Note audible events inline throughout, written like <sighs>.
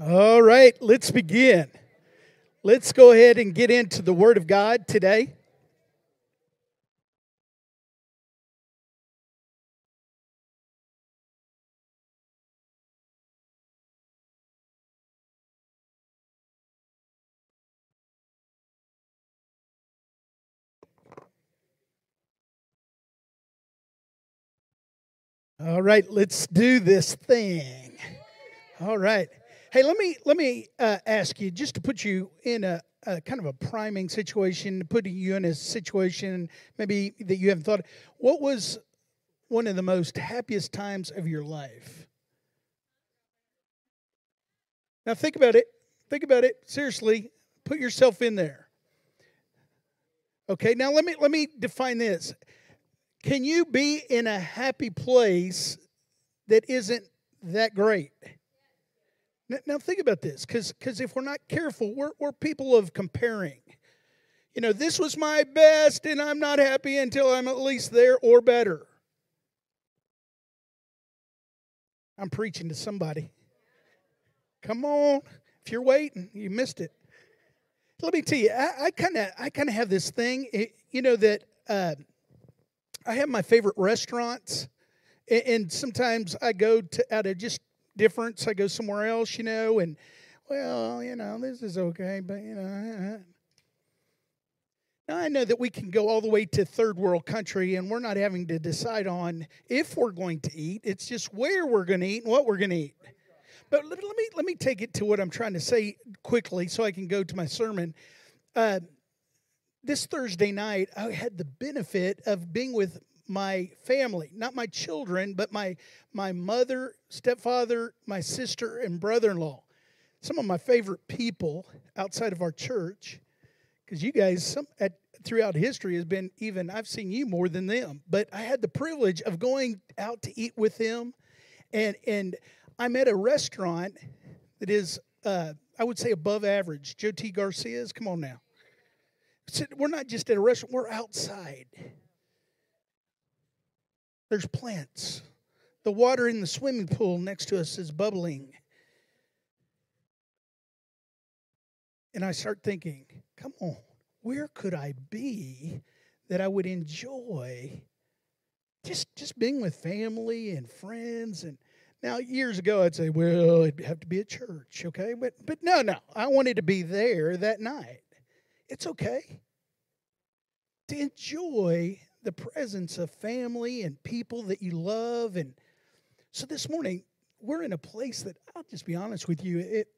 All right, let's begin. Let's go ahead and get into the Word of God today. All right, let's do this thing. All right. Hey, let me let me uh, ask you just to put you in a, a, kind of a priming situation, putting you in a situation maybe that you haven't thought. What was one of the most happiest times of your life? Now think about it. Think about it seriously. Put yourself in there. Okay. Now let me let me define this. Can you be in a happy place that isn't that great? Now, think about this, because if we're not careful, we're, we're people of comparing. You know, this was my best, and I'm not happy until I'm at least there or better. I'm preaching to somebody. Come on. If you're waiting, you missed it. Let me tell you, I kind of I kind of have this thing, it, you know, that uh, I have my favorite restaurants, and, and sometimes I go to out of just difference. I go somewhere else, you know, and well, you know, this is okay, but you know. Uh, uh. Now I know that we can go all the way to third world country and we're not having to decide on if we're going to eat. It's just where we're going to eat and what we're going to eat. But let, let, me let me take it to what I'm trying to say quickly so I can go to my sermon. Uh, this Thursday night, I had the benefit of being with my family, not my children, but my my mother, stepfather, my sister, and brother-in-law. Some of my favorite people outside of our church, because you guys, some at throughout history has been even I've seen you more than them. But I had the privilege of going out to eat with them, and and I'm at a restaurant that is uh, I would say above average. Joe T. Garcia's. Come on now. We're not just at a restaurant. We're outside there's plants. The water in the swimming pool next to us is bubbling. And I start thinking, come on, where could I be that I would enjoy just just being with family and friends and now years ago I'd say, well, it'd have to be a church, okay? But but no, no. I wanted to be there that night. It's okay. To enjoy the presence of family and people that you love. And so this morning, we're in a place that I'll just be honest with you. It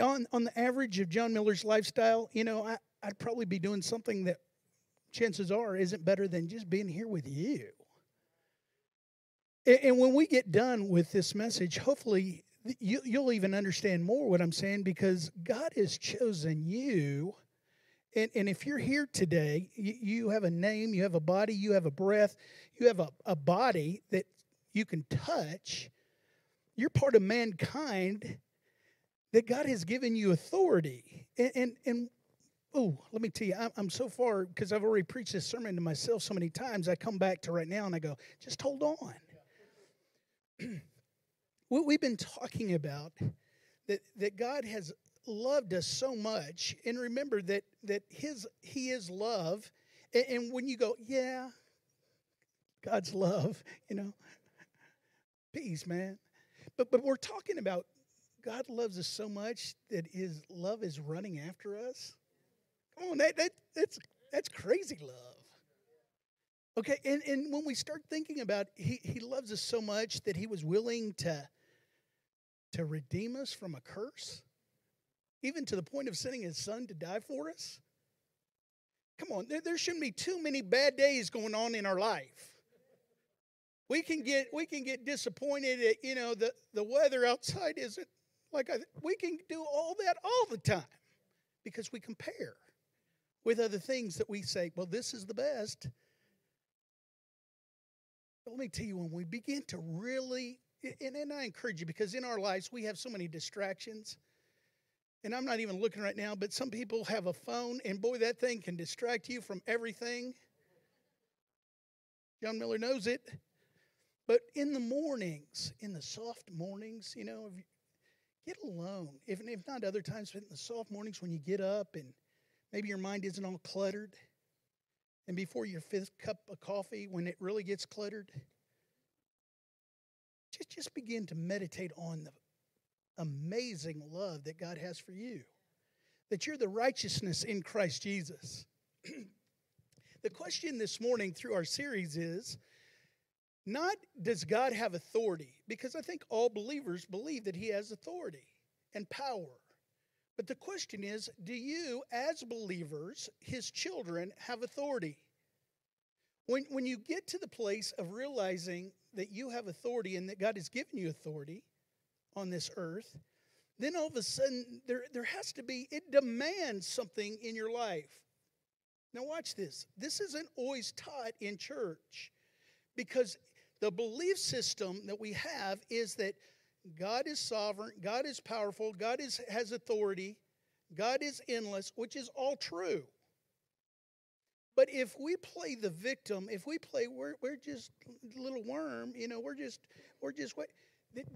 on on the average of John Miller's lifestyle, you know, I, I'd probably be doing something that chances are isn't better than just being here with you. And, and when we get done with this message, hopefully you, you'll even understand more what I'm saying because God has chosen you and, and if you're here today, you, you have a name, you have a body, you have a breath, you have a, a body that you can touch. You're part of mankind that God has given you authority. And, and, and oh, let me tell you, I'm, I'm so far, because I've already preached this sermon to myself so many times, I come back to right now and I go, just hold on. <clears throat> what we've been talking about that, that God has loved us so much and remember that that his he is love and, and when you go yeah god's love you know peace man. But but we're talking about god loves us so much that his love is running after us. Come on that, that that's that's crazy love. Okay and and when we start thinking about he he loves us so much that he was willing to to redeem us from a curse even to the point of sending his son to die for us? Come on, there, there shouldn't be too many bad days going on in our life. We can get we can get disappointed at you know the the weather outside isn't like I, we can do all that all the time because we compare with other things that we say, well, this is the best. But let me tell you, when we begin to really, and, and I encourage you because in our lives we have so many distractions and I'm not even looking right now, but some people have a phone, and boy, that thing can distract you from everything. John Miller knows it. But in the mornings, in the soft mornings, you know, get alone. If, if not other times, but in the soft mornings when you get up and maybe your mind isn't all cluttered. And before your fifth cup of coffee, when it really gets cluttered, just, just begin to meditate on the amazing love that God has for you. That you're the righteousness in Christ Jesus. <clears throat> the question this morning through our series is not does God have authority, because I think all believers believe that He has authority and power. But the question is do you, as believers, His children, have authority? When, when you get to the place of realizing that you have authority and that God has given you authority on this earth, then all of a sudden there, there has to be, it demands something in your life. Now, watch this. This isn't always taught in church because the belief system that we have is that God is sovereign, God is powerful, God is, has authority, God is endless, which is all true. But if we play the victim, if we play we're, we're just little worm, you know, we're just we're just what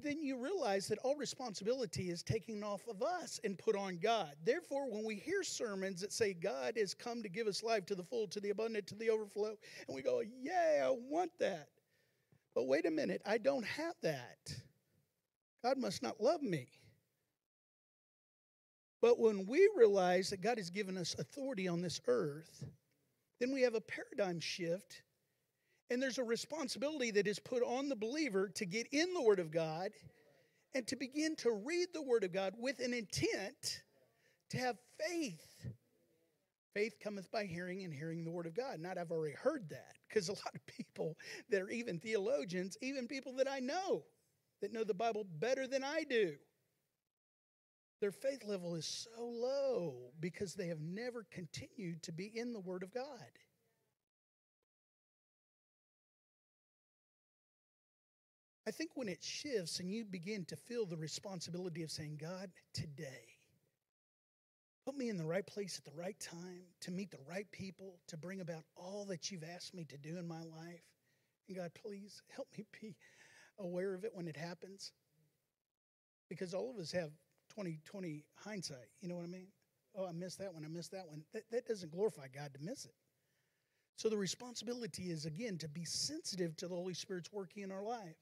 then you realize that all responsibility is taken off of us and put on God. Therefore, when we hear sermons that say God has come to give us life to the full, to the abundant, to the overflow, and we go, Yeah, I want that. But wait a minute, I don't have that. God must not love me. But when we realize that God has given us authority on this earth, then we have a paradigm shift, and there's a responsibility that is put on the believer to get in the Word of God and to begin to read the Word of God with an intent to have faith. Faith cometh by hearing, and hearing the Word of God. Not I've already heard that, because a lot of people that are even theologians, even people that I know that know the Bible better than I do, their faith level is so low because they have never continued to be in the Word of God. I think when it shifts and you begin to feel the responsibility of saying, God, today, Put me in the right place at the right time to meet the right people, to bring about all that you've asked me to do in my life. And God, please help me be aware of it when it happens. Because all of us have 2020 hindsight. You know what I mean? Oh, I missed that one. I missed that one. That, that doesn't glorify God to miss it. So the responsibility is, again, to be sensitive to the Holy Spirit's working in our life.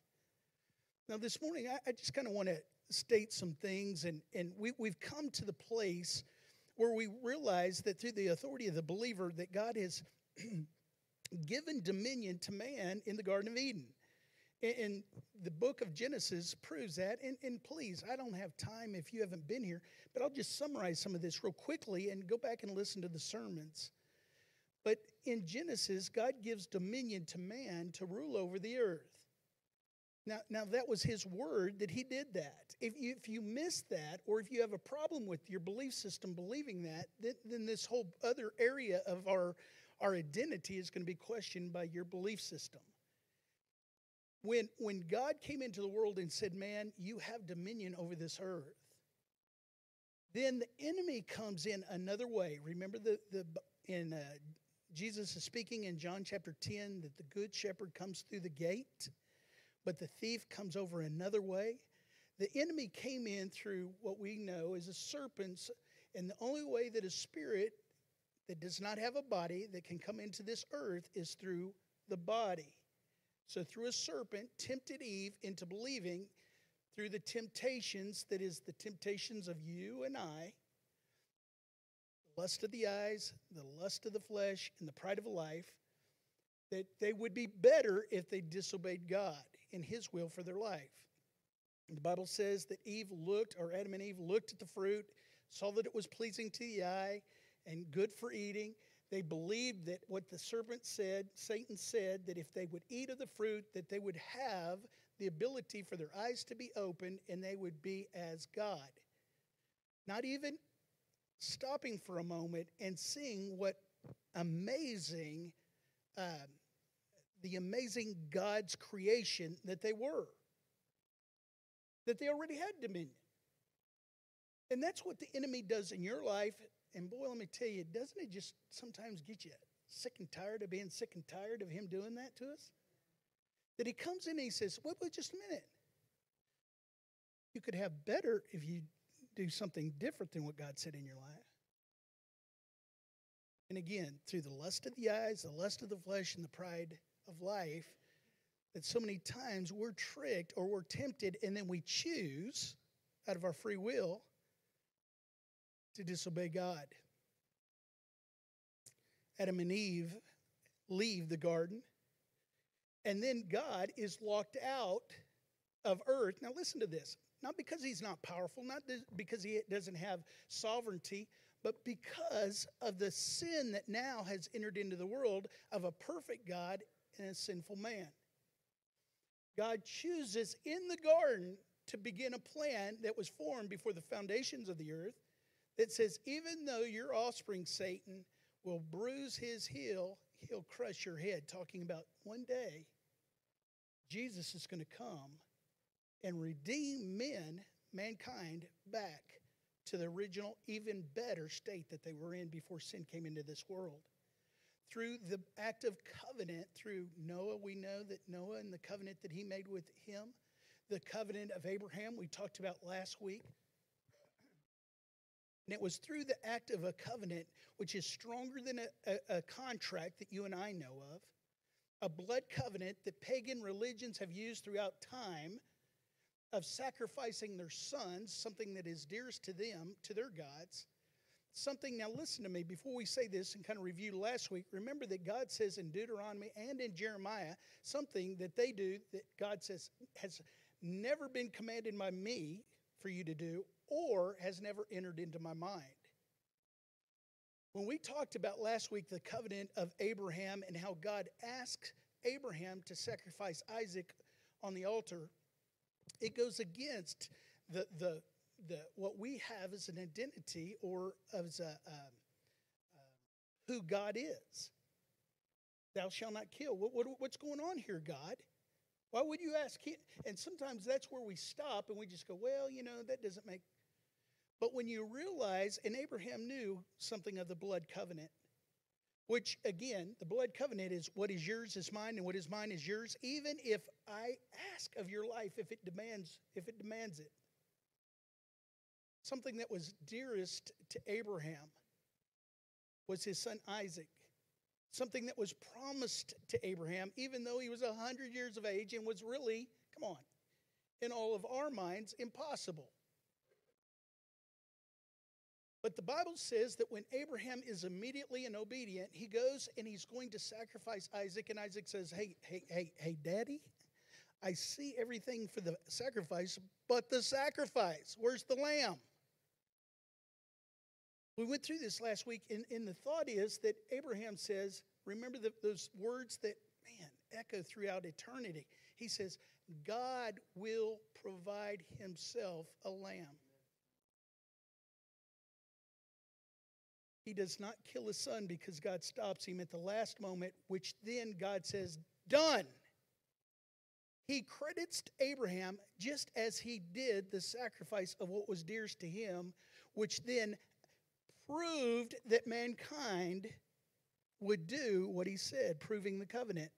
Now, this morning, I, I just kind of want to state some things, and, and we, we've come to the place where we realize that through the authority of the believer that God has <clears throat> given dominion to man in the Garden of Eden. And the book of Genesis proves that. And, and, please, I don't have time if you haven't been here, but I'll just summarize some of this real quickly and go back and listen to the sermons. But in Genesis, God gives dominion to man to rule over the earth. Now, now that was his word that he did that. If you, if you miss that, or if you have a problem with your belief system believing that, then, then this whole other area of our, our identity is going to be questioned by your belief system. When, when God came into the world and said, Man, you have dominion over this earth, then the enemy comes in another way. Remember the, the in uh, Jesus is speaking in John chapter 10 that the good shepherd comes through the gate but the thief comes over another way. The enemy came in through what we know as a serpent, and the only way that a spirit that does not have a body that can come into this earth is through the body. So, through a serpent, tempted Eve into believing through the temptations that is, the temptations of you and I, the lust of the eyes, the lust of the flesh, and the pride of life, that they would be better if they disobeyed God in his will for their life. The Bible says that Eve looked, or Adam and Eve looked at the fruit, saw that it was pleasing to the eye and good for eating. They believed that what the serpent said, Satan said, that if they would eat of the fruit, that they would have the ability for their eyes to be opened and they would be as God. Not even stopping for a moment and seeing what amazing um, the amazing God's creation that they were, that they already had dominion. And that's what the enemy does in your life. And boy, let me tell you, doesn't it just sometimes get you sick and tired of being sick and tired of him doing that to us? That he comes in and he says, wait, wait just a minute. You could have better if you do something different than what God said in your life. And again, through the lust of the eyes, the lust of the flesh, and the pride of life, that so many times we're tricked or we're tempted, and then we choose out of our free will to disobey God. Adam and Eve leave the garden, and then God is locked out of earth. Now, listen to this not because he's not powerful, not because he doesn't have sovereignty, but because of the sin that now has entered into the world of a perfect God and a sinful man. God chooses in the garden to begin a plan that was formed before the foundations of the earth that says, even though your offspring, Satan, will bruise his heel, he'll crush your head. Talking about one day, Jesus is going to come and redeem men, mankind, back to the original, even better state that they were in before sin came into this world. Through the act of covenant, through Noah, we know that Noah and the covenant that he made with him, the covenant of Abraham, we talked about last week. And it was through the act of a covenant, which is stronger than a, a, a contract that you and I know of, a blood covenant that pagan religions have used throughout time of sacrificing their sons, something that is dearest to them, to their gods. Something, now listen to me before we say this and kind of review last week. Remember that God says in Deuteronomy and in Jeremiah something that they do that God says has never been commanded by me for you to do or has never entered into my mind. When we talked about last week the covenant of Abraham and how God asked Abraham to sacrifice Isaac on the altar, it goes against the, the, the, what we have is an identity or as a, um, uh, who God is. Thou shalt not kill. What, what, what's going on here, God? Why would you ask him? And sometimes that's where we stop and we just go, well, you know, that doesn't make. But when you realize, and Abraham knew something of the blood covenant, which again, the blood covenant is what is yours is mine and what is mine is yours, even if I ask of your life if it demands, if it demands it. Something that was dearest to Abraham was his son Isaac. Something that was promised to Abraham, even though he was a hundred years of age and was really, come on, in all of our minds, impossible. But the Bible says that when Abraham is immediately and obedient, he goes and he's going to sacrifice Isaac. And Isaac says, Hey, hey, hey, hey, daddy, I see everything for the sacrifice, but the sacrifice, where's the lamb? We went through this last week, and, and the thought is that Abraham says, Remember the, those words that, man, echo throughout eternity. He says, God will provide himself a lamb. He does not kill his son because God stops him at the last moment, which then God says, Done. He credits Abraham just as he did the sacrifice of what was dearest to him, which then proved that mankind would do what he said, proving the covenant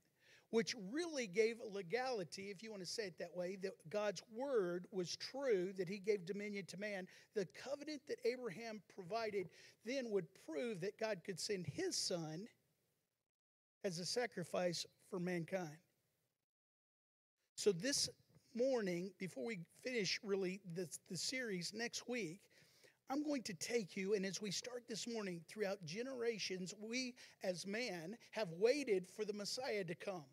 which really gave legality, if you want to say it that way, that God's word was true, that he gave dominion to man. The covenant that Abraham provided then would prove that God could send his son as a sacrifice for mankind. So, this morning, before we finish really the, the series next week, I'm going to take you, and as we start this morning, throughout generations, we as man have waited for the Messiah to come.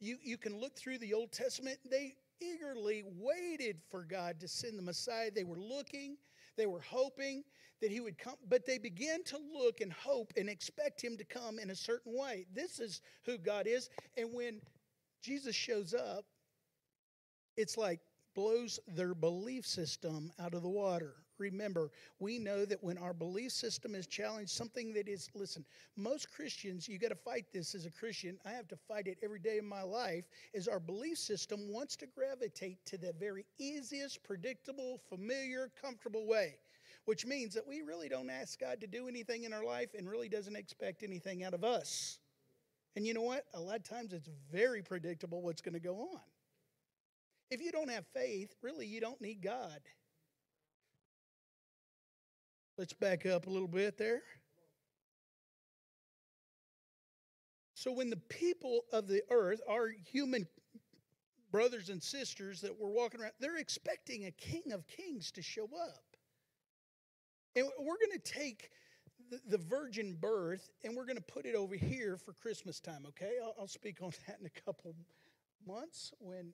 You, you can look through the Old Testament, they eagerly waited for God to send the Messiah. They were looking, they were hoping that he would come, but they began to look and hope and expect him to come in a certain way. This is who God is. And when Jesus shows up, it's like blows their belief system out of the water. Remember, we know that when our belief system is challenged, something that is, listen, most Christians, you got to fight this as a Christian. I have to fight it every day of my life, is our belief system wants to gravitate to the very easiest, predictable, familiar, comfortable way, which means that we really don't ask God to do anything in our life and really doesn't expect anything out of us. And you know what? A lot of times it's very predictable what's going to go on. If you don't have faith, really, you don't need God. Let's back up a little bit there. So, when the people of the earth, our human brothers and sisters that were walking around, they're expecting a king of kings to show up. And we're going to take the, the virgin birth and we're going to put it over here for Christmas time, okay? I'll, I'll speak on <laughs> that in a couple months when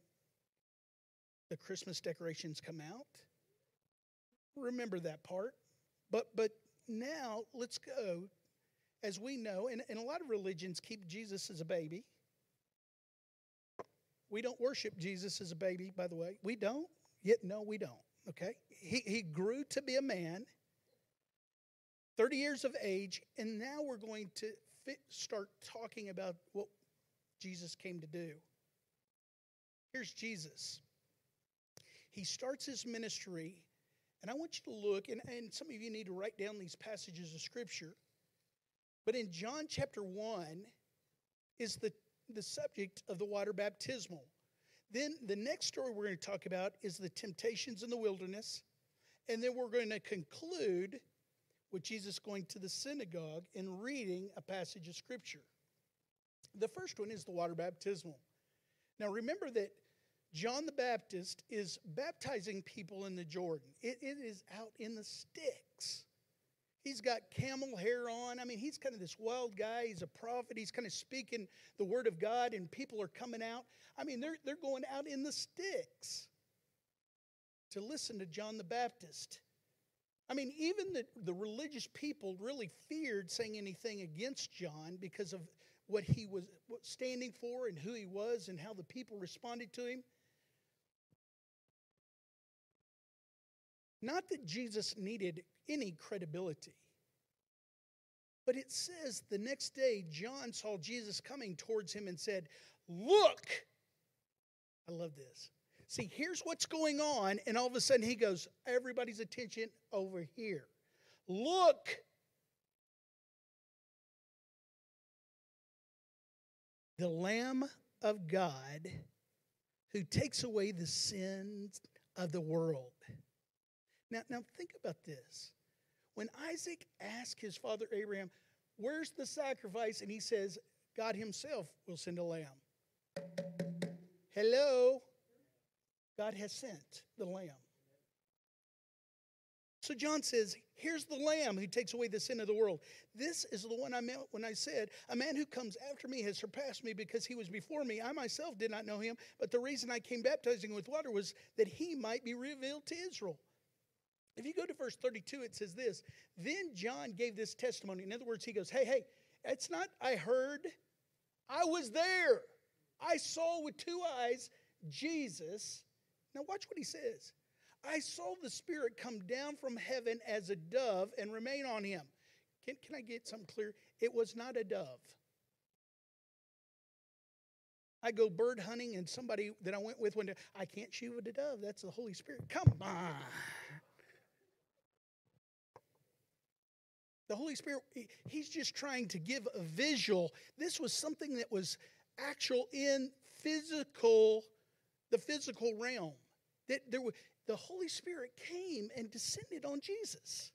the Christmas decorations come out. Remember that part. But but now let's go as we know, and, and a lot of religions keep Jesus as a baby. We don't worship Jesus as a baby, by the way. We don't. Yet, no, we don't. Okay? He, he grew to be a man, 30 years of age, and now we're going to fit, start talking about what Jesus came to do. Here's Jesus. He starts his ministry, and I want you to look, and, and some of you need to write down these passages of Scripture. But in John chapter 1 is the, the subject of the water baptismal. Then the next story we're going to talk about is the temptations in the wilderness. And then we're going to conclude with Jesus going to the synagogue and reading a passage of scripture. The first one is the water baptismal. Now remember that John the Baptist is baptizing people in the Jordan, it, it is out in the sticks. He's got camel hair on. I mean, he's kind of this wild guy. He's a prophet. He's kind of speaking the word of God, and people are coming out. I mean, they're, they're going out in the sticks to listen to John the Baptist. I mean, even the, the religious people really feared saying anything against John because of what he was standing for and who he was and how the people responded to him. Not that Jesus needed any credibility. But it says the next day, John saw Jesus coming towards him and said, Look! I love this. See, here's what's going on, and all of a sudden he goes, Everybody's attention over here. Look! The Lamb of God who takes away the sins of the world. Now, now think about this. When Isaac asked his father Abraham, Where's the sacrifice? And he says, God himself will send a lamb. Hello? God has sent the lamb. So John says, Here's the lamb who takes away the sin of the world. This is the one I meant when I said, A man who comes after me has surpassed me because he was before me. I myself did not know him, but the reason I came baptizing with water was that he might be revealed to Israel. If you go to verse 32, it says this Then John gave this testimony. In other words, he goes, Hey, hey, it's not I heard, I was there. I saw with two eyes Jesus. Now, watch what he says. I saw the Spirit come down from heaven as a dove and remain on him. Can, can I get something clear? It was not a dove. I go bird hunting, and somebody that I went with one day, I can't shoot with a dove. That's the Holy Spirit. Come on. The Holy Spirit, He's just trying to give a visual. This was something that was actual in physical, the physical realm. That there were, the Holy Spirit came and descended on Jesus.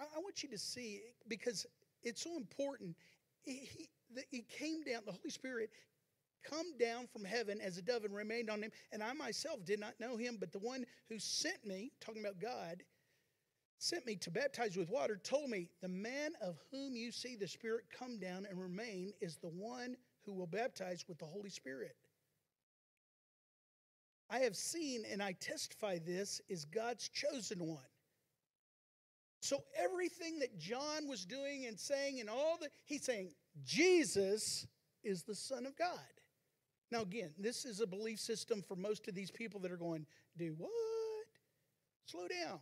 I, I want you to see because it's so important. He, he, the, he came down, the Holy Spirit come down from heaven as a dove and remained on him. And I myself did not know him, but the one who sent me, talking about God, sent me to baptize with water told me, The man of whom you see the Spirit come down and remain is the one who will baptize with the Holy Spirit. I have seen and I testify this is God's chosen one. So everything that John was doing and saying and all that, he's saying, Jesus is the Son of God. Now, again, this is a belief system for most of these people that are going, do what? Slow down.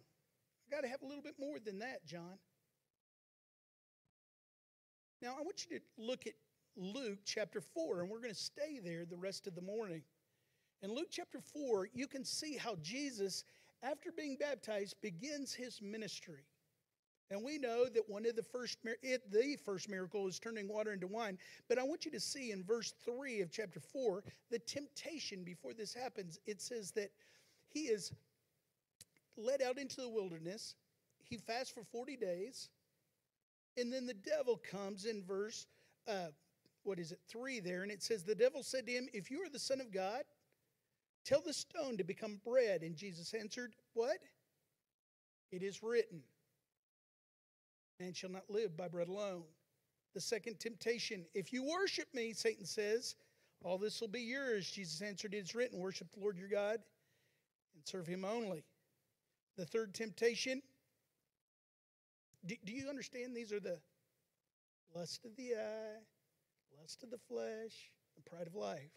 I got to have a little bit more than that, John. Now, I want you to look at Luke chapter 4, and we're going to stay there the rest of the morning. In Luke chapter 4, you can see how Jesus, after being baptized, begins his ministry. And we know that one of the first, it, the first miracle is turning water into wine. But I want you to see in verse 3 of chapter 4, the temptation before this happens. It says that he is led out into the wilderness. He fasts for 40 days. And then the devil comes in verse, uh, what is it, 3 there. And it says, The devil said to him, If you are the Son of God, tell the stone to become bread. And Jesus answered, What? It is written. Man shall not live by bread alone. The second temptation, if you worship me, Satan says, all this will be yours. Jesus answered, It is written, worship the Lord your God and serve him only. The third temptation, do, do you understand these are the lust of the eye, lust of the flesh, and pride of life?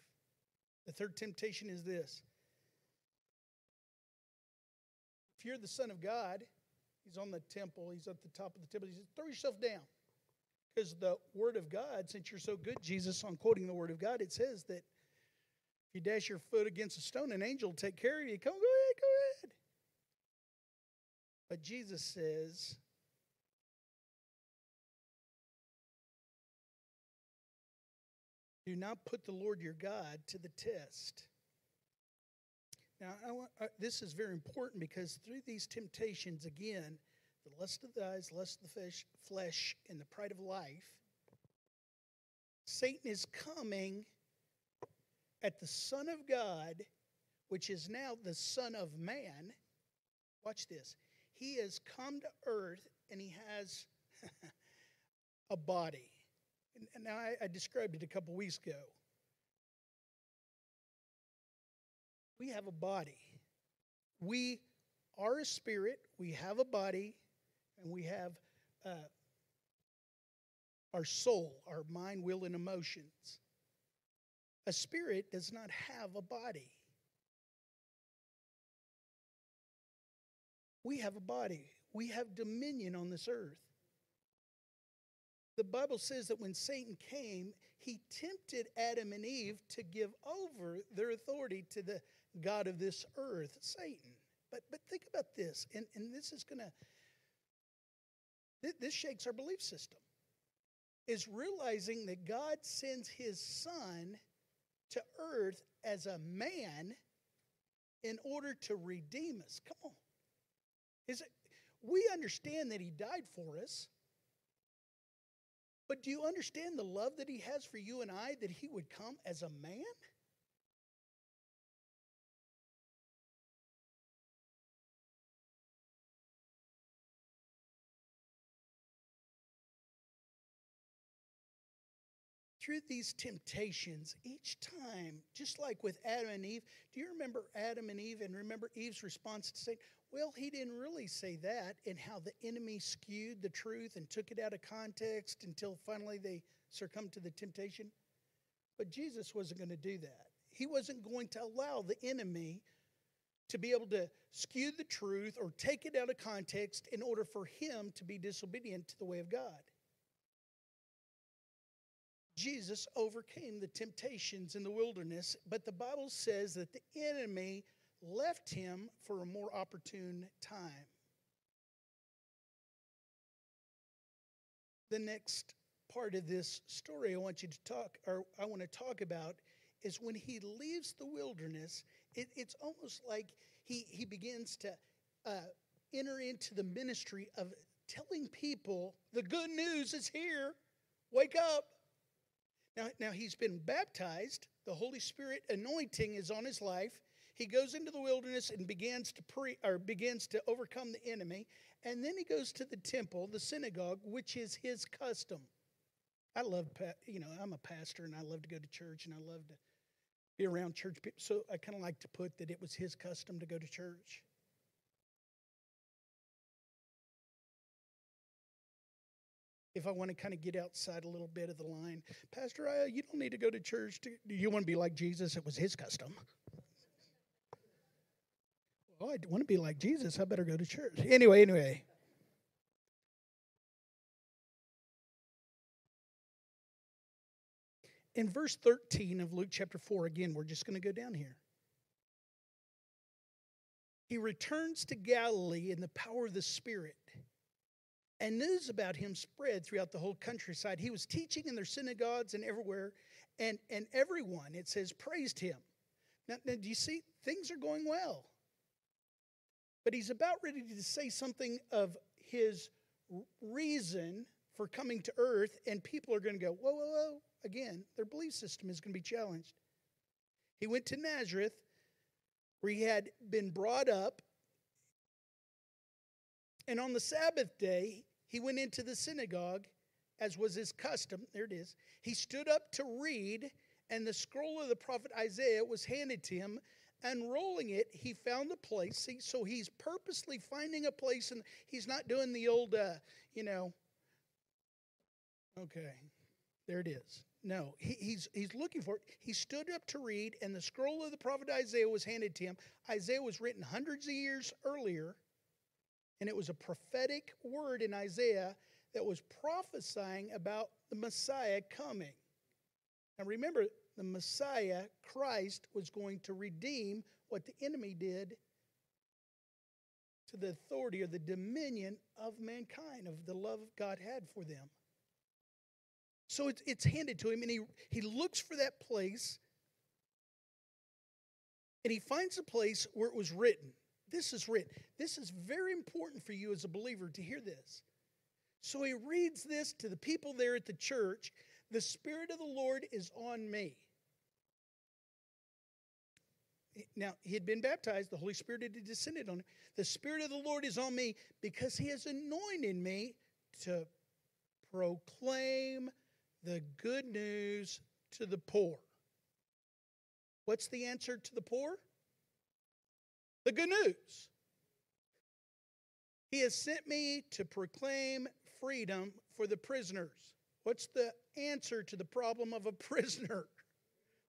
The third temptation is this. If you're the Son of God, He's on the temple. He's at the top of the temple. He says, throw yourself down. Because the Word of God, since you're so good, Jesus, on quoting the Word of God, it says that if you dash your foot against a stone, an angel will take care of you. Come, go ahead, go ahead. But Jesus says, do not put the Lord your God to the test. Now, want, uh, this is very important because through these temptations, again, the lust of the eyes, lust of the fish, flesh, and the pride of life, Satan is coming at the Son of God, which is now the Son of Man. Watch this. He has come to earth and he has <laughs> a body. And now I, I described it a couple weeks ago. we have a body. We are a spirit, we have a body, and we have uh, our soul, our mind, will, and emotions. A spirit does not have a body. We have a body. We have dominion on this earth. The Bible says that when Satan came, he tempted Adam and Eve to give over their authority to the God of this earth, Satan. But, but think about this, and, and this is going to, this shakes our belief system, is realizing that God sends his son to earth as a man in order to redeem us. Come on. Is it, we understand that he died for us. But do you understand the love that he has for you and I that he would come as a man? through these temptations, each time, just like with Adam and Eve, do you remember Adam and Eve and remember Eve's response to Satan? Well, he didn't really say that, and how the enemy skewed the truth and took it out of context until finally they succumbed to the temptation. But Jesus wasn't going to do that. He wasn't going to allow the enemy to be able to skew the truth or take it out of context in order for him to be disobedient to the way of God. Jesus overcame the temptations in the wilderness, but the Bible says that the enemy left him for a more opportune time. The next part of this story I want you to talk, or I want to talk about, is when he leaves the wilderness, it, it's almost like he, he begins to uh, enter into the ministry of telling people the good news is here. Wake up. Now, now he's been baptized. The Holy Spirit anointing is on his life. He goes into the wilderness and begins to pre or begins to overcome the enemy. And then he goes to the temple, the synagogue, which is his custom. I love, you know, I'm a pastor and I love to go to church and I love to be around church people. So I kind of like to put that it was his custom to go to church. if I want to kind of get outside a little bit of the line, Pastor, I, you don't need to go to church. Do you want to be like Jesus? It was his custom. Well, I want to be like Jesus. I better go to church. Anyway, anyway. In verse 13 of Luke chapter 4, again, we're just going to go down here. He returns to Galilee in the power of the Spirit And news about him spread throughout the whole countryside. He was teaching in their synagogues and everywhere, and, and everyone, it says, praised him. Now, now, do you see? Things are going well. But he's about ready to say something of his reason for coming to earth, and people are going to go, whoa, whoa, whoa. Again, their belief system is going to be challenged. He went to Nazareth, where he had been brought up. And on the Sabbath day, he went into the synagogue, as was his custom. There it is. He stood up to read, and the scroll of the prophet Isaiah was handed to him. Unrolling it, he found a place. So he's purposely finding a place, and he's not doing the old, uh, you know, okay, there it is. No, he, he's, he's looking for it. He stood up to read, and the scroll of the prophet Isaiah was handed to him. Isaiah was written hundreds of years earlier, and it was a prophetic word in Isaiah that was prophesying about the Messiah coming. Now remember, the Messiah, Christ, was going to redeem what the enemy did to the authority or the dominion of mankind, of the love God had for them. So it's, it's handed to him, and he, he looks for that place, and he finds a place where it was written. This is written. This is very important for you as a believer to hear this. So he reads this to the people there at the church The Spirit of the Lord is on me. Now, he had been baptized, the Holy Spirit had descended on him. The Spirit of the Lord is on me because he has anointed me to proclaim the good news to the poor. What's the answer to the poor? The good news. He has sent me to proclaim freedom for the prisoners. What's the answer to the problem of a <laughs> prisoner?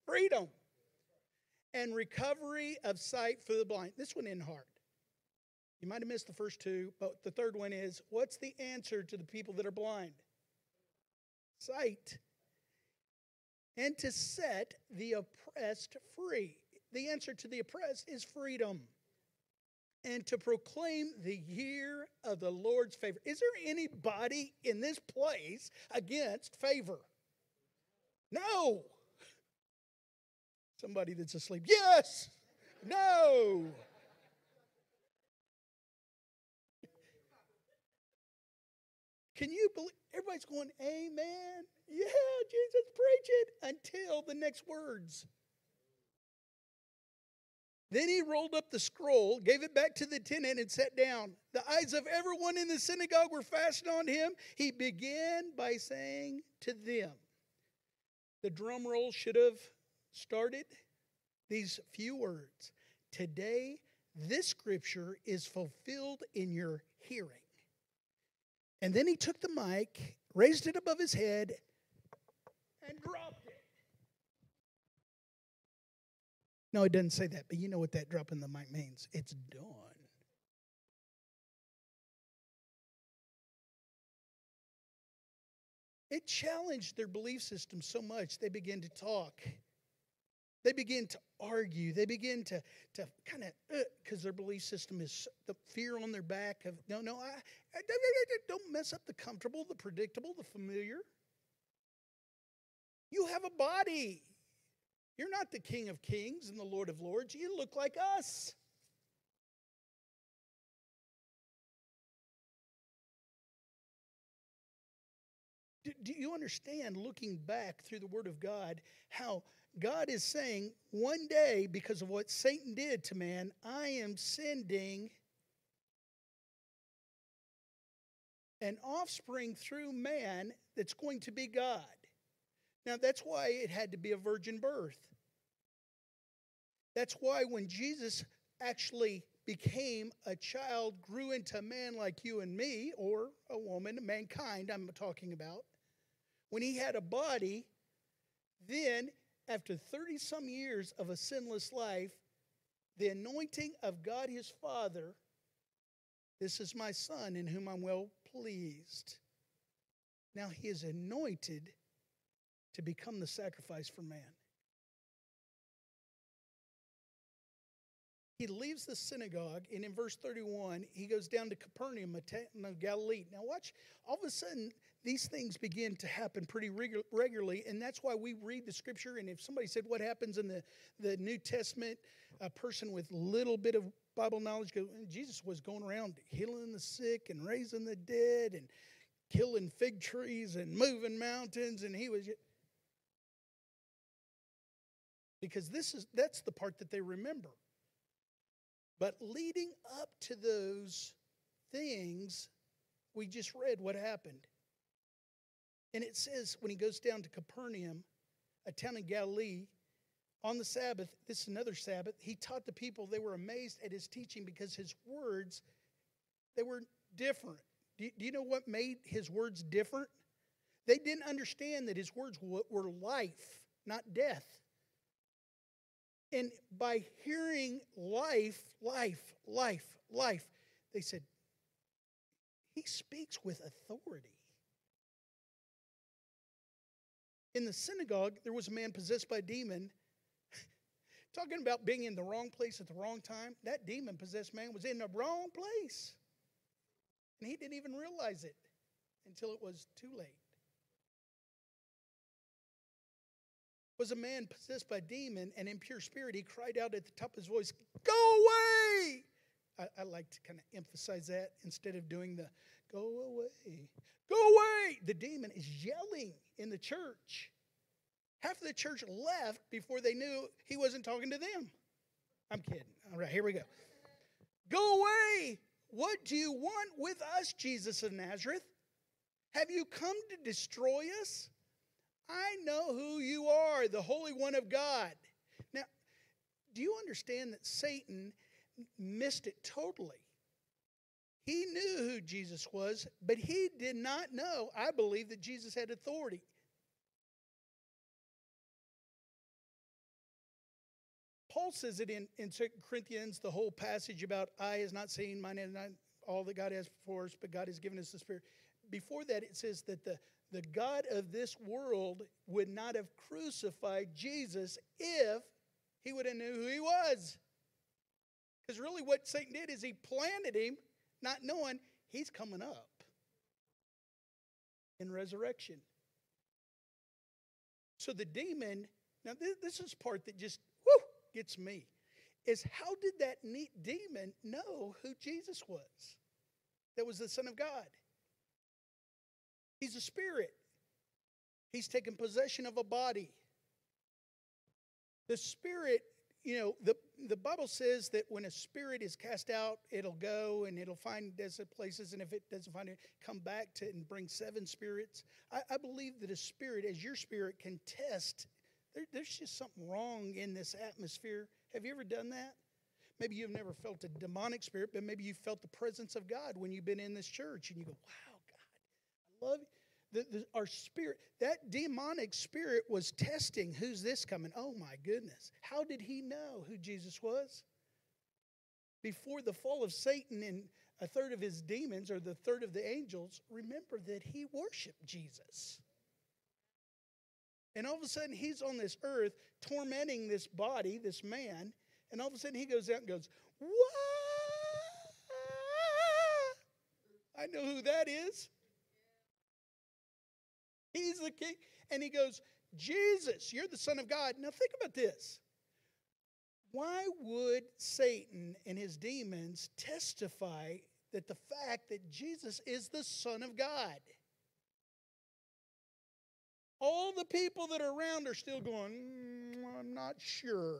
Freedom. And recovery of sight for the blind. This one in hard. You might have missed the first two, but the third one is what's the answer to the people that are blind? sight, and to set the oppressed free. The answer to the oppressed is freedom. And to proclaim the year of the Lord's favor. Is there anybody in this place against favor? No. Somebody that's asleep. Yes. No. Can you believe? Everybody's going, Amen. Yeah, Jesus, preach it until the next words. Then he rolled up the scroll, gave it back to the attendant, and sat down. The eyes of everyone in the synagogue were fastened on him. He began by saying to them, the drum roll should have started these few words Today, this scripture is fulfilled in your hearing. And then he took the mic, raised it above his head, and dropped No, it doesn't say that, but you know what that drop in the mic means. It's done. It challenged their belief system so much they began to talk they begin to argue. They begin to, to kind of, because uh, their belief system is the fear on their back of, no, no, I, I, don't mess up the comfortable, the predictable, the familiar. You have a body. You're not the King of Kings and the Lord of Lords. You look like us. Do, do you understand, looking back through the Word of God, how God is saying, one day, because of what Satan did to man, I am sending an offspring through man that's going to be God. Now, that's why it had to be a virgin birth. That's why when Jesus actually became a child, grew into a man like you and me, or a woman, mankind, I'm talking about, when he had a body, then after 30 some years of a sinless life, the anointing of God his Father, this is my Son in whom I'm well pleased. Now he is anointed to become the sacrifice for man. he leaves the synagogue, and in verse 31, he goes down to Capernaum, a town of Galilee. Now, watch, all of a sudden, these things begin to happen pretty regu- regularly, and that's why we read the scripture. And if somebody said, What happens in the, the New Testament? A person with little bit of Bible knowledge, go, Jesus was going around healing the sick and raising the dead and killing fig trees and moving mountains, and he was. Because this is that's the part that they remember. But leading up to those things, we just read what happened. And it says when he goes down to Capernaum, a town in Galilee, on the Sabbath, this is another Sabbath, he taught the people, they were amazed at his teaching because his words, they were different. Do you, do you know what made his words different? They didn't understand that his words were life, not death. And by hearing life, life, life, life, they said, he speaks with authority. In the synagogue, there was a man possessed by a demon. <laughs> Talking about being in the wrong place at the wrong time, that demon possessed man was in the wrong place. And he didn't even realize it until it was too late. Was a man possessed by a demon and impure spirit. He cried out at the top of his voice, Go away! I, I like to kind of emphasize that instead of doing the go away. Go away! The demon is yelling in the church. Half of the church left before they knew he wasn't talking to them. I'm kidding. All right, here we go. Go away! What do you want with us, Jesus of Nazareth? Have you come to destroy us? I know who you are, the Holy One of God. Now, do you understand that Satan missed it totally? He knew who Jesus was, but he did not know, I believe, that Jesus had authority. Paul says it in, in 2 Corinthians, the whole passage about eye is not seen, mind is not all that God has for us, but God has given us the Spirit. Before that, it says that the, the God of this world would not have crucified Jesus if he would have knew who he was. Because really what Satan did is he planted him not knowing he's coming up in resurrection. So the demon, now this, this is part that just whoo, gets me, is how did that neat demon know who Jesus was? That was the Son of God. He's a spirit. He's taken possession of a body. The spirit you know, the, the Bible says that when a spirit is cast out, it'll go and it'll find desert places, and if it doesn't find it, come back to it and bring seven spirits. I, I believe that a spirit, as your spirit, can test. There, there's just something wrong in this atmosphere. Have you ever done that? Maybe you've never felt a demonic spirit, but maybe you felt the presence of God when you've been in this church, and you go, "Wow, love you." the, the, our spirit, that demonic spirit was testing who's this coming? Oh my goodness. How did he know who Jesus was? Before the fall of Satan and a third of his demons or the third of the angels, remember that he worshiped Jesus. And all of a sudden, he's on this earth tormenting this body, this man, and all of a sudden he goes out and goes, What? I know who that is. He's the king. And he goes, Jesus, you're the Son of God. Now think about this. Why would Satan and his demons testify that the fact that Jesus is the Son of God? All the people that are around are still going, mm, I'm not sure.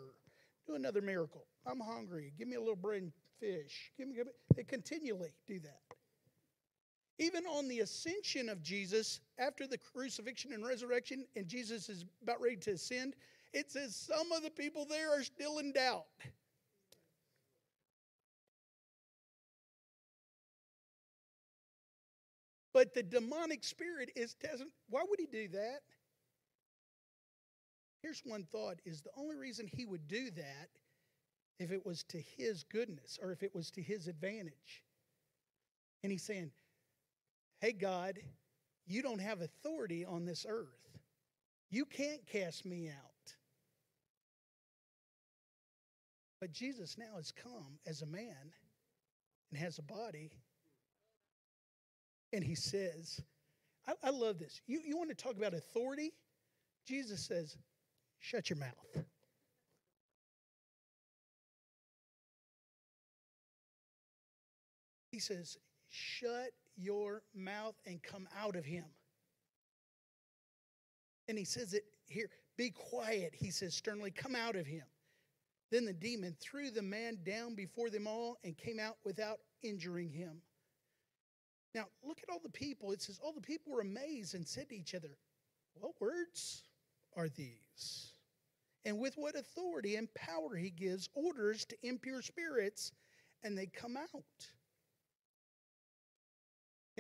Do another miracle. I'm hungry. Give me a little bread and fish. Give me, give me. They continually do that. Even on the ascension of Jesus, after the crucifixion and resurrection, and Jesus is about ready to ascend, it says some of the people there are still in doubt. But the demonic spirit is doesn't why would he do that? Here's one thought is the only reason he would do that if it was to his goodness or if it was to his advantage. And he's saying, Hey, God, you don't have authority on this earth. You can't cast me out. But Jesus now has come as a man and has a body. And he says, I, I love this. You, you want to talk about authority? Jesus says, shut your mouth. He says, shut your mouth and come out of him. And he says it here be quiet, he says sternly, come out of him. Then the demon threw the man down before them all and came out without injuring him. Now, look at all the people. It says, All the people were amazed and said to each other, What words are these? And with what authority and power he gives orders to impure spirits, and they come out.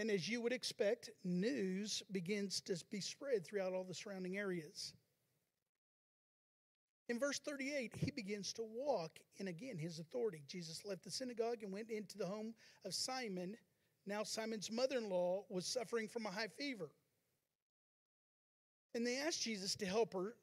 And as you would expect, news begins to be spread throughout all the surrounding areas. In verse 38, he begins to walk in again his authority. Jesus left the synagogue and went into the home of Simon. Now, Simon's mother in law was suffering from a high fever. And they asked Jesus to help her.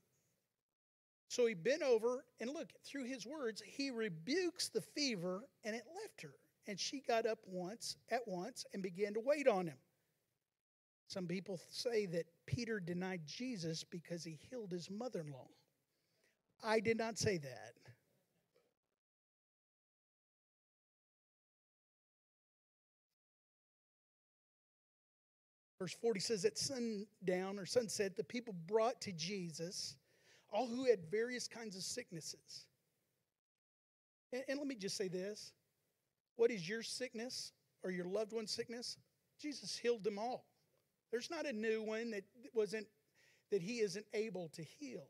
So he bent over and look, through his words, he rebukes the fever and it left her. And she got up once at once and began to wait on him. Some people say that Peter denied Jesus because he healed his mother in law. I did not say that. Verse 40 says, At sundown or sunset, the people brought to Jesus all who had various kinds of sicknesses. And, and, let me just say this what is your sickness or your loved one's sickness? Jesus healed them all. There's not a new one that wasn't that he isn't able to heal.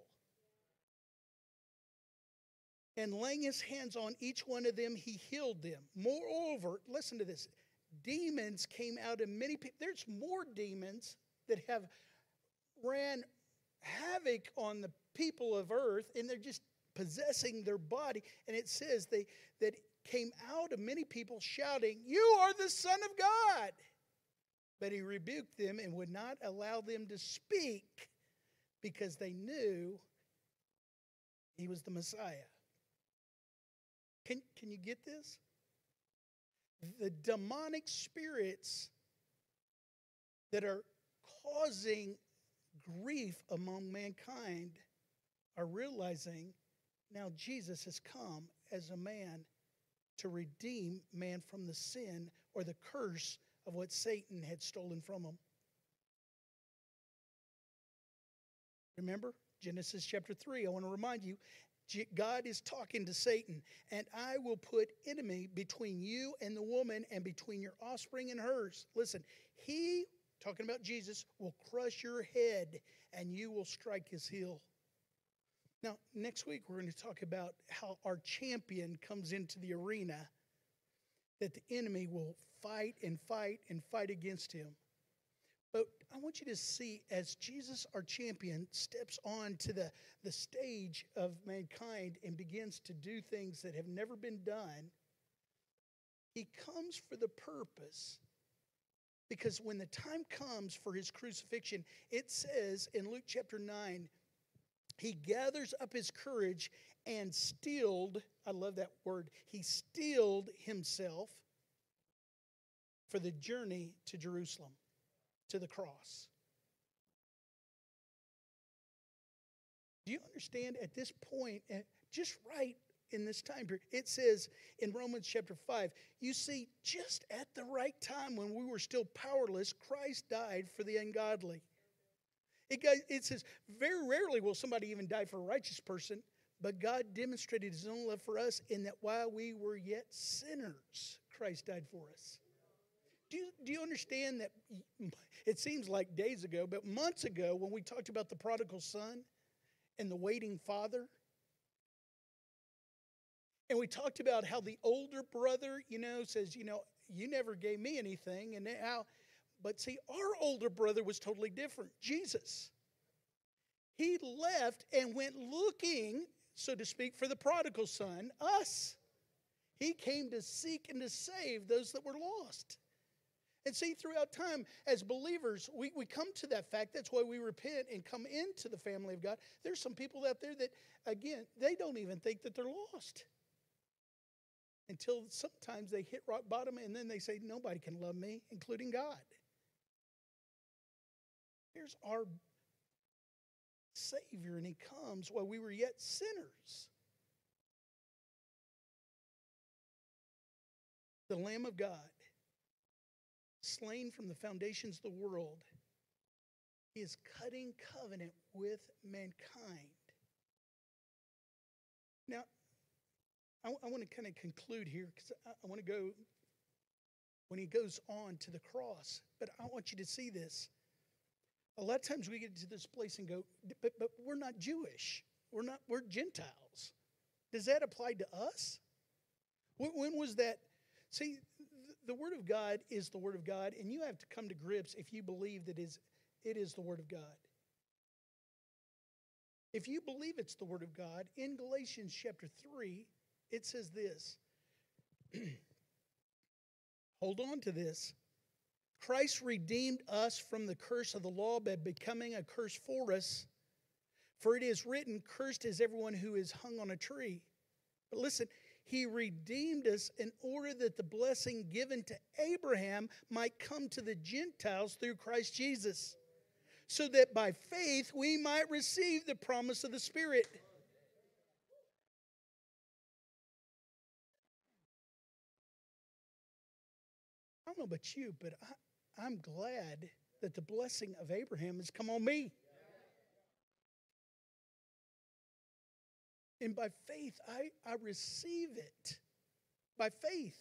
And laying his hands on each one of them, he healed them. Moreover, listen to this demons came out of many people. There's more demons that have ran havoc on the people of earth, and they're just possessing their body. And it says they that came out of many people shouting, You are the Son of God. But he rebuked them and would not allow them to speak because they knew he was the Messiah. Can, can you get this? The demonic spirits that are causing grief among mankind are realizing now Jesus has come as a man to redeem man from the sin or the curse of what Satan had stolen from him. Remember Genesis chapter 3. I want to remind you God is talking to Satan, and I will put enemy between you and the woman and between your offspring and hers. Listen, he, talking about Jesus, will crush your head and you will strike his heel. Now, next week, we're going to talk about how our champion comes into the arena, that the enemy will fight and fight and fight against him. But I want you to see as Jesus, our champion, steps on to the, the stage of mankind and begins to do things that have never been done, he comes for the purpose. Because when the time comes for his crucifixion, it says in Luke chapter 9, he gathers up his courage and stilled, I love that word, he stilled himself for the journey to Jerusalem, to the cross. Do you understand at this point, just right in this time period, it says in Romans chapter 5, you see, just at the right time when we were still powerless, Christ died for the ungodly. It, it says, very rarely will somebody even die for a righteous person, but God demonstrated his own love for us in that while we were yet sinners, Christ died for us. Do you, do you understand that <laughs> it seems like days ago, but months ago when we talked about the prodigal son and the waiting father? And we talked about how the older brother, you know, says, you know, you never gave me anything, and how but see, our older brother was totally different Jesus. He left and went looking, so to speak, for the prodigal son, us. He came to seek and to save those that were lost. And see, throughout time, as believers, we, we come to that fact. That's why we repent and come into the family of God. There's some people out there that, again, they don't even think that they're lost. until sometimes they hit rock bottom and then they say, Nobody can love me, including God. Here's our Savior, and He comes while we were yet sinners. The Lamb of God, slain from the foundations of the world, is cutting covenant with mankind. Now, I, I want to kind of conclude here because I, I want to go when he goes on to the cross. But I want you to see this. A lot of times we get to this place and go, but, but we're not Jewish. We're not, we're Gentiles. Does that apply to us? When, was that? See, the Word of God is the Word of God, and you have to come to grips if you believe that is, it is the Word of God. If you believe it's the Word of God, in Galatians chapter 3, it says this <clears throat> Hold on to this. Christ redeemed us from the curse of the law by becoming a curse for us. For it is written, Cursed is everyone who is hung on a tree. But listen, he redeemed us in order that the blessing given to Abraham might come to the Gentiles through Christ Jesus, so that by faith we might receive the promise of the Spirit. I don't know about you, but I, I'm glad that the blessing of Abraham has come on me. And by faith, I, I receive it. By faith.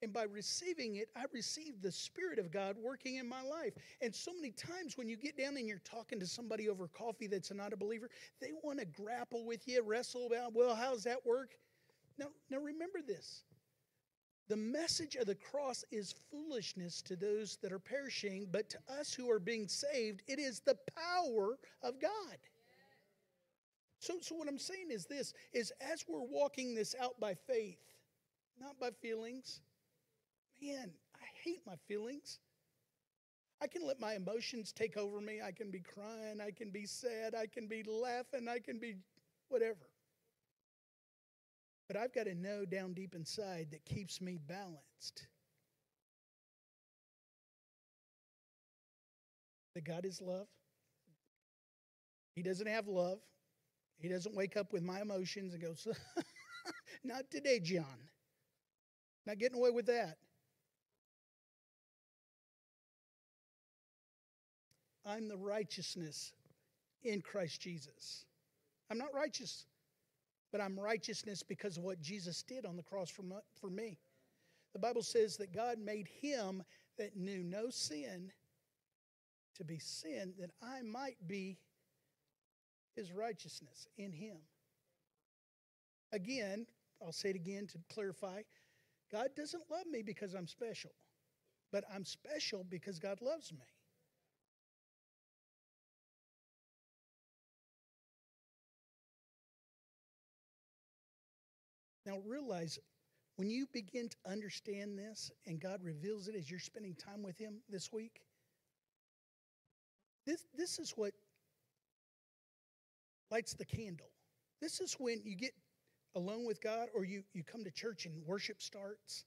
And by receiving it, I receive the Spirit of God working in my life. And so many times when you get down and you're talking to somebody over coffee that's not a believer, they want to grapple with you, wrestle about, well, how's that work? Now, now remember this. The message of the cross is foolishness to those that are perishing, but to us who are being saved, it is the power of God. So, so what I'm saying is this is as we're walking this out by faith, not by feelings. Man, I hate my feelings. I can let my emotions take over me. I can be crying, I can be sad, I can be laughing, I can be whatever. But I've got to know down deep inside that keeps me balanced. That God is love. He doesn't have love. He doesn't wake up with my emotions and goes, <laughs> Not today, John. Not getting away with that. I'm the righteousness in Christ Jesus. I'm not righteous but I'm righteousness because of what Jesus did on the cross for, my, for me. The Bible says that God made him that knew no sin to be sin that I might be his righteousness in him. Again, I'll say it again to clarify God doesn't love me because I'm special, but I'm special because God loves me. Now realize when you begin to understand this and God reveals it as you're spending time with Him this week, this, this is what lights the candle. This is when you get alone with God or you, you come to church and worship starts.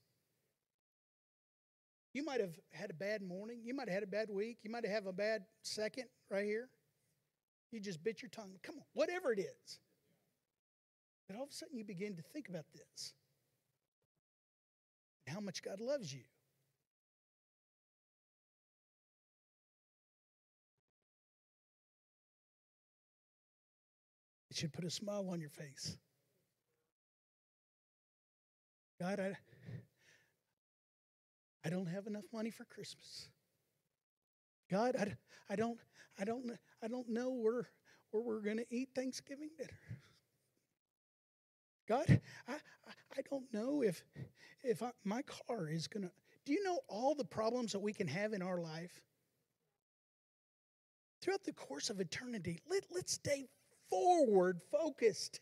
You might have had a bad morning. You might have had a bad week. You might have a bad second right here. You just bit your tongue. Come on, whatever it is. But all of a sudden, you begin to think about this how much God loves you. It should put a smile on your face. God, I, I don't have enough money for Christmas. God, I, I don't, I don't, I don't know where, where we're going to eat Thanksgiving dinner. God, I, I don't know if, if I, my car is going to. Do you know all the problems that we can have in our life? Throughout the course of eternity, let, let's stay forward focused.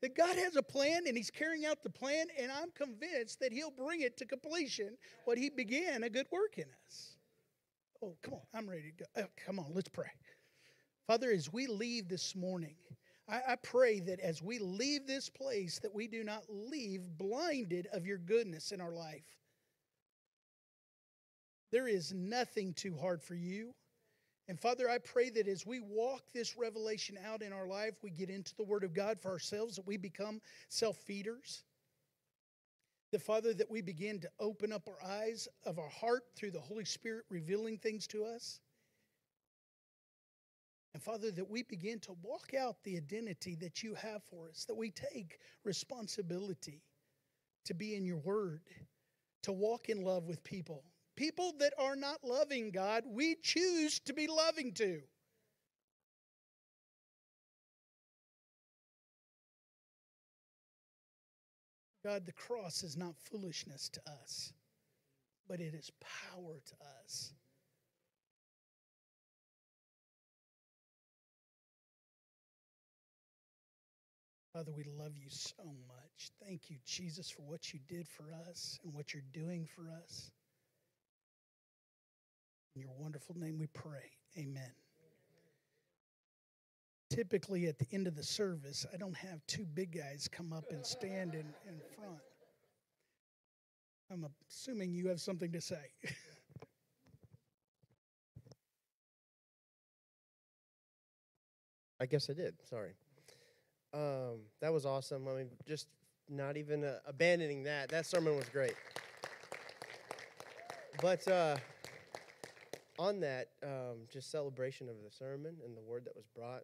That God has a plan and He's carrying out the plan, and I'm convinced that He'll bring it to completion what He began a good work in us. Oh, come on, I'm ready to go. Oh, come on, let's pray. Father, as we leave this morning, I, I pray that as we leave this place, that we do not leave blinded of your goodness in our life. There is nothing too hard for you. And Father, I pray that as we walk this revelation out in our life, we get into the Word of God for ourselves, that we become self feeders. The Father, that we begin to open up our eyes of our heart through the Holy Spirit revealing things to us. And Father, that we begin to walk out the identity that you have for us, that we take responsibility to be in your word, to walk in love with people. People that are not loving God, we choose to be loving to. God, the cross is not foolishness to us, but it is power to us. Father, we love you so much. Thank you, Jesus, for what you did for us and what you're doing for us. In your wonderful name we pray. Amen. Typically, at the end of the service, I don't have two big guys come up and stand in, in front. I'm assuming you have something to say. I guess I did. Sorry. Um, that was awesome. I mean, just not even uh, abandoning that. That sermon was great. But uh, on that, um, just celebration of the sermon and the word that was brought,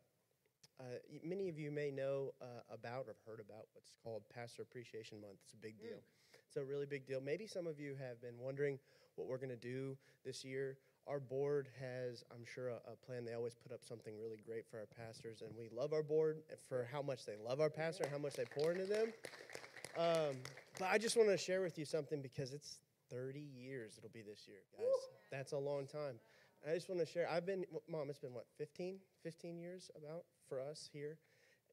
uh, many of you may know uh, about or heard about what's called Pastor Appreciation Month. It's a big deal. It's a really big deal. Maybe some of you have been wondering what we're going to do this year our board has, I'm sure, a, a, plan. They always put up something really great for our pastors, and we love our board for how much they love our pastor and how much they pour into them. Um, but I just want to share with you something because it's 30 years it'll be this year, guys. That's a long time. I just want to share. I've been, mom, it's been what, 15, 15 years about for us here.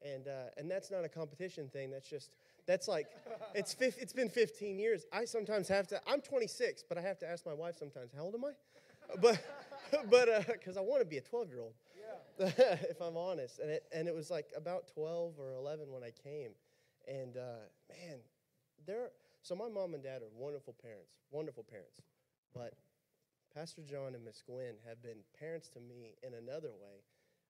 And, uh, and that's not a competition thing. That's just, that's like, it's, it's been 15 years. I sometimes have to, I'm 26, but I have to ask my wife sometimes, how old am I? But <laughs> but because uh, I want to be a 12 year old, <laughs> if I'm honest. And it and it was like about 12 or 11 when I came, and uh, man, there. So my mom and dad are wonderful parents, wonderful parents, but Pastor John and Miss Gwen have been parents to me in another way.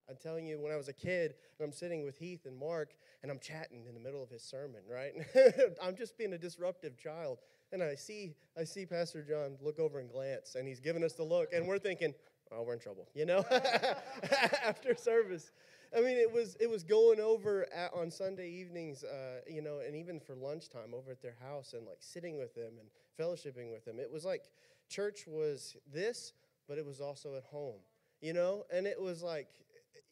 I'm telling you, when I was a kid, I'm sitting with Heath and Mark, and I'm chatting in the middle of his sermon, right? <laughs> I'm just being a disruptive child. And I see, I see Pastor John look over and glance, and he's giving us the look, and we're thinking, oh, we're in trouble, you know, <laughs> after service. I mean, it was it was going over at, on Sunday evenings, uh, you know, and even for lunchtime over at their house, and like sitting with them and fellowshipping with them. It was like church was this, but it was also at home, you know, and it was like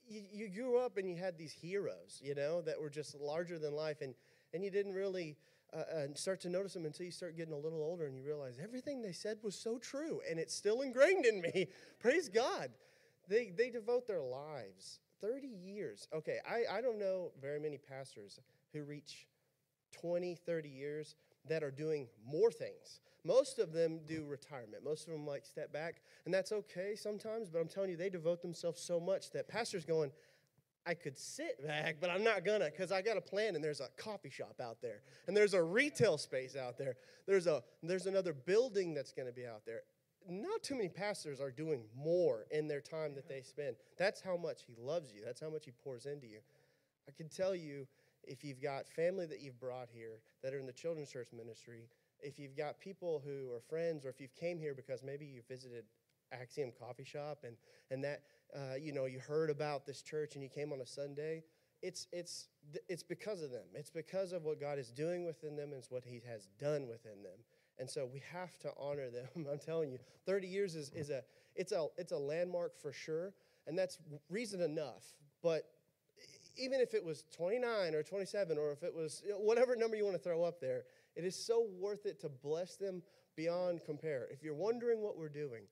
you, you grew up and you had these heroes, you know, that were just larger than life, and and you didn't really uh, and start to notice them until you start getting a little older and you realize everything they said was so true and it's still ingrained in me. <laughs> Praise God. They, they devote their lives 30 years. Okay, I, I don't know very many pastors who reach 20, 30 years that are doing more things. Most of them do retirement. Most of them like step back, and that's okay sometimes, but I'm telling you, they devote themselves so much that pastors going, I could sit back, but I'm not gonna because I got a plan and there's a coffee shop out there and there's a retail space out there. There's a there's another building that's gonna be out there. Not too many pastors are doing more in their time that they spend. That's how much he loves you. That's how much he pours into you. I can tell you if you've got family that you've brought here that are in the children's church ministry, if you've got people who are friends, or if you've came here because maybe you visited Axiom Coffee Shop and and that uh, you know, you heard about this church and you came on a Sunday, it's, it's, it's because of them. It's because of what God is doing within them and it's what He has done within them. And so we have to honor them. <laughs> I'm telling you, 30 years is, is a, it's a, it's a landmark for sure. And that's reason enough. But even if it was 29 or 27 or if it was you know, whatever number you want to throw up there, it is so worth it to bless them beyond compare. If you're wondering what we're doing,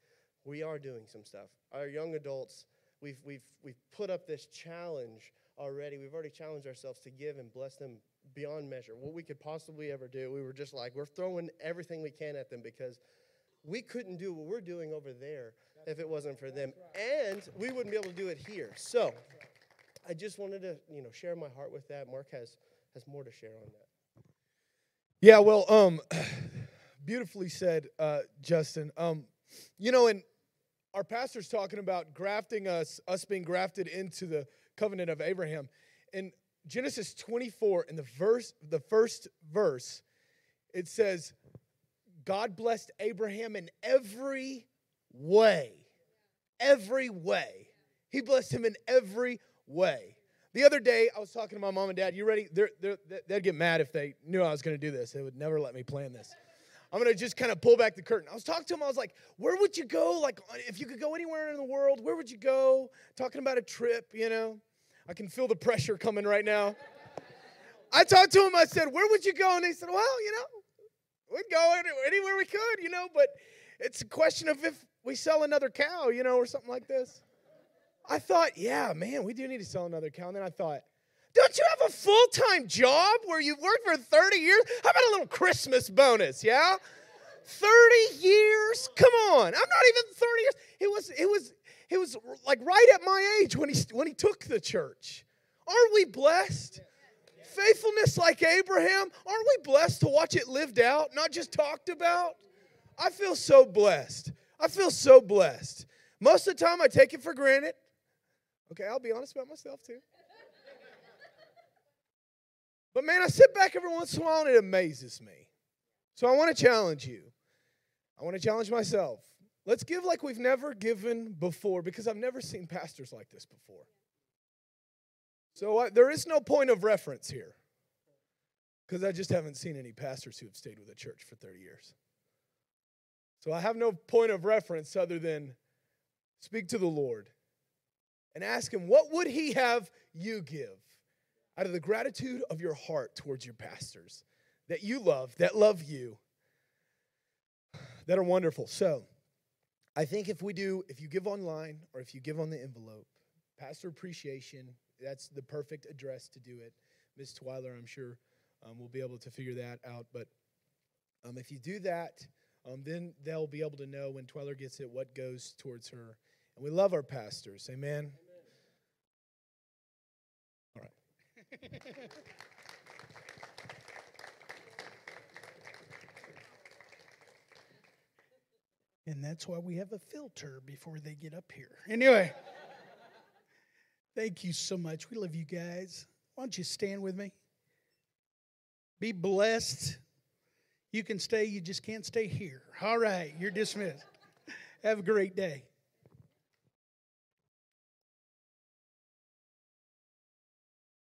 we are doing some stuff. Our young adults, we've, we've, we've put up this challenge already. We've already challenged ourselves to give and bless them beyond measure. What we could possibly ever do, we were just like, we're throwing everything we can at them because we couldn't do what we're doing over there if it wasn't for them. And we wouldn't be able to do it here. So, I just wanted to, you know, share my heart with that. Mark has has more to share on that. Yeah, well, um, <sighs> beautifully said, uh, Justin. Um, you know, and our pastor's talking about grafting us, us being grafted into the covenant of Abraham. In Genesis 24, in the verse, the first verse, it says, God blessed Abraham in every way. Every way. He blessed him in every way. The other day, I was talking to my mom and dad. You ready? They're, they'd get mad if they knew I was going to do this. They would never let me plan this. I'm to just kind of pull back the curtain. I was talking to him. I was like, where would you go? Like, if you could go anywhere in the world, where would you go? Talking about a trip, you know. I can feel the pressure coming right now. I talked to him. I said, where would you go? And he said, well, you know, we'd go anywhere we could, you know, but it's a question of if we sell another cow, you know, or something like this. I thought, yeah, man, we do need to sell another cow. And then I thought, don't you have a full time job where you've worked for 30 years? How about a little Christmas bonus, yeah? 30 years? Come on. I'm not even 30 years. It was, it was, it was like right at my age when he, when he took the church. Aren't we blessed? Faithfulness like Abraham, aren't we blessed to watch it lived out, not just talked about? I feel so blessed. I feel so blessed. Most of the time, I take it for granted. Okay, I'll be honest about myself too. But man, I sit back every once in a while and it amazes me. So I want to challenge you. I want to challenge myself. Let's give like we've never given before because I've never seen pastors like this before. So I, there is no point of reference here because I just haven't seen any pastors who have stayed with a church for 30 years. So I have no point of reference other than speak to the Lord and ask him, what would he have you give out of the gratitude of your heart towards your pastors that you love, that love you, that are wonderful? So, I think if we do, if you give online or if you give on the envelope, pastor appreciation, that's the perfect address to do it. Ms. Twyler, I'm sure, um, will be able to figure that out. But um, if you do that, um, then they'll be able to know when Twyler gets it what goes towards her. And we love our pastors. Amen. All <laughs> And that's why we have a filter before they get up here. Anyway, thank you so much. We love you guys. Why don't you stand with me? Be blessed. You can stay, you just can't stay here. All right, you're dismissed. Have a great day.